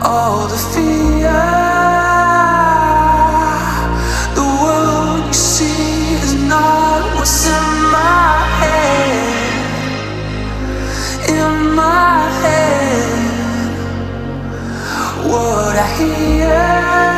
All the fear. The world you see is not what's in my head. In my head, what I hear.